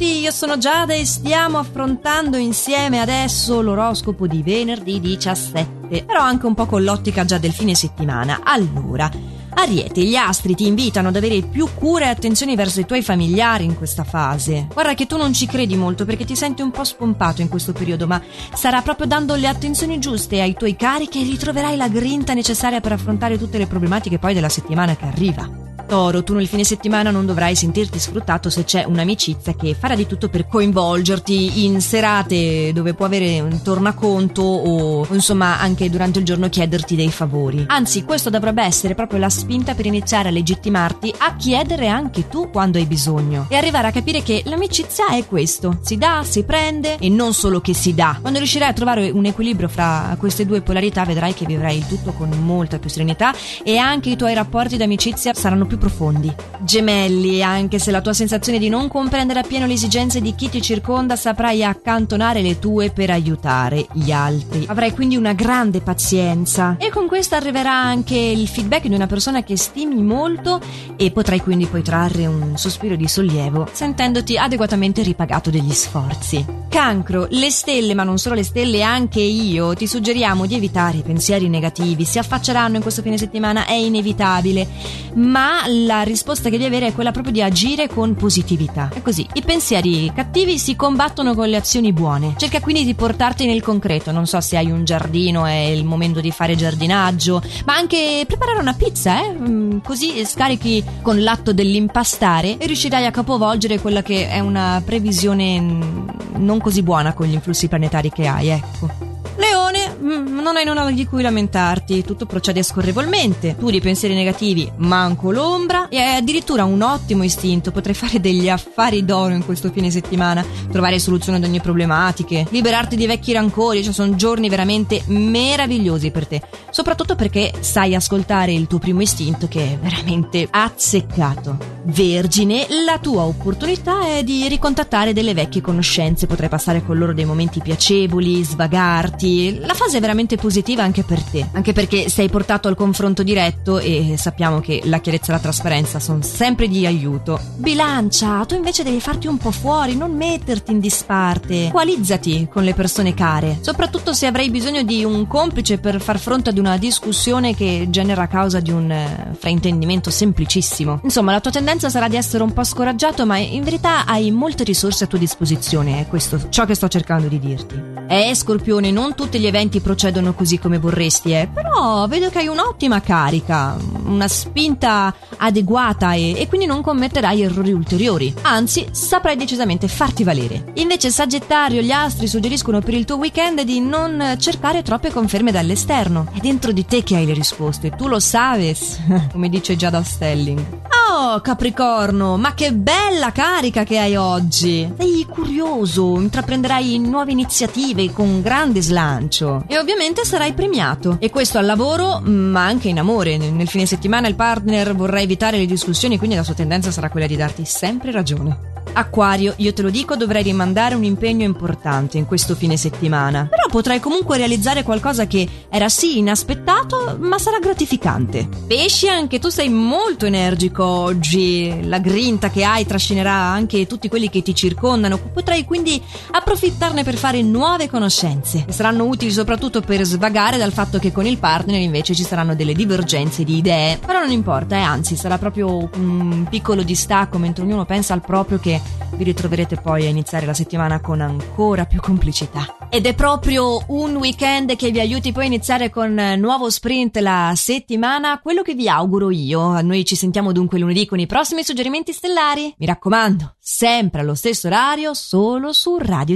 tutti, io sono Giada e stiamo affrontando insieme adesso l'oroscopo di venerdì 17, però anche un po' con l'ottica già del fine settimana. Allora, Ariete, gli astri ti invitano ad avere più cura e attenzione verso i tuoi familiari in questa fase. Guarda che tu non ci credi molto perché ti senti un po' spompato in questo periodo, ma sarà proprio dando le attenzioni giuste ai tuoi cari che ritroverai la grinta necessaria per affrontare tutte le problematiche poi della settimana che arriva. Toro, tu nel fine settimana non dovrai sentirti sfruttato se c'è un'amicizia che farà di tutto per coinvolgerti in serate dove può avere un tornaconto o insomma anche durante il giorno chiederti dei favori. Anzi, questo dovrebbe essere proprio la spinta per iniziare a legittimarti a chiedere anche tu quando hai bisogno e arrivare a capire che l'amicizia è questo, si dà, si prende e non solo che si dà. Quando riuscirai a trovare un equilibrio fra queste due polarità vedrai che vivrai il tutto con molta più serenità e anche i tuoi rapporti d'amicizia saranno più profondi. Gemelli, anche se la tua sensazione di non comprendere appieno le esigenze di chi ti circonda, saprai accantonare le tue per aiutare gli altri. Avrai quindi una grande pazienza e con questo arriverà anche il feedback di una persona che stimi molto e potrai quindi poi trarre un sospiro di sollievo sentendoti adeguatamente ripagato degli sforzi. Cancro, le stelle, ma non solo le stelle, anche io ti suggeriamo di evitare i pensieri negativi, si affacceranno in questo fine settimana, è inevitabile, ma la risposta che devi avere è quella proprio di agire con positività. È così, i pensieri cattivi si combattono con le azioni buone. Cerca quindi di portarti nel concreto, non so se hai un giardino, è il momento di fare giardinaggio, ma anche preparare una pizza, eh? Mm, così scarichi con l'atto dell'impastare e riuscirai a capovolgere quella che è una previsione mm, non così buona con gli influssi planetari che hai, ecco. Non hai nulla di cui lamentarti, tutto procede scorrevolmente. Tu di pensieri negativi manco l'ombra e hai addirittura un ottimo istinto. Potrai fare degli affari d'oro in questo fine settimana, trovare soluzioni ad ogni problematica, liberarti di vecchi rancori, cioè sono giorni veramente meravigliosi per te. Soprattutto perché sai ascoltare il tuo primo istinto che è veramente azzeccato. Vergine, la tua opportunità è di ricontattare delle vecchie conoscenze, potrai passare con loro dei momenti piacevoli, svagarti la fase è veramente positiva anche per te, anche perché sei portato al confronto diretto e sappiamo che la chiarezza e la trasparenza sono sempre di aiuto. Bilancia, tu invece devi farti un po' fuori, non metterti in disparte. Qualizzati con le persone care, soprattutto se avrai bisogno di un complice per far fronte ad una discussione che genera causa di un eh, fraintendimento semplicissimo. Insomma, la tua tendenza sarà di essere un po' scoraggiato, ma in verità hai molte risorse a tua disposizione, è questo ciò che sto cercando di dirti. Eh, Scorpione, non tutti gli eventi procedono così come vorresti, eh, però vedo che hai un'ottima carica, una spinta adeguata e, e quindi non commetterai errori ulteriori. Anzi, saprai decisamente farti valere. Invece, Sagittario, gli astri suggeriscono per il tuo weekend di non cercare troppe conferme dall'esterno. È dentro di te che hai le risposte, tu lo sabes, come dice Giada Stelling. Oh, Capricorno, ma che bella carica che hai oggi! Sei curioso, intraprenderai nuove iniziative con grande slancio e ovviamente sarai premiato. E questo al lavoro, ma anche in amore. Nel fine settimana il partner vorrà evitare le discussioni, quindi la sua tendenza sarà quella di darti sempre ragione. Acquario, io te lo dico, dovrai rimandare un impegno importante in questo fine settimana. Potrai comunque realizzare qualcosa che era sì inaspettato, ma sarà gratificante. Pesci, anche tu sei molto energico oggi. La grinta che hai trascinerà anche tutti quelli che ti circondano. Potrai quindi approfittarne per fare nuove conoscenze. Saranno utili soprattutto per svagare dal fatto che con il partner invece ci saranno delle divergenze di idee. Però non importa, eh, anzi, sarà proprio un piccolo distacco mentre ognuno pensa al proprio che vi ritroverete poi a iniziare la settimana con ancora più complicità. Ed è proprio un weekend che vi aiuti poi a iniziare con nuovo sprint la settimana, quello che vi auguro io. Noi ci sentiamo dunque lunedì con i prossimi suggerimenti stellari. Mi raccomando, sempre allo stesso orario, solo su Radio